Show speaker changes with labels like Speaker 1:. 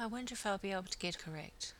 Speaker 1: I wonder if I'll be able to get correct.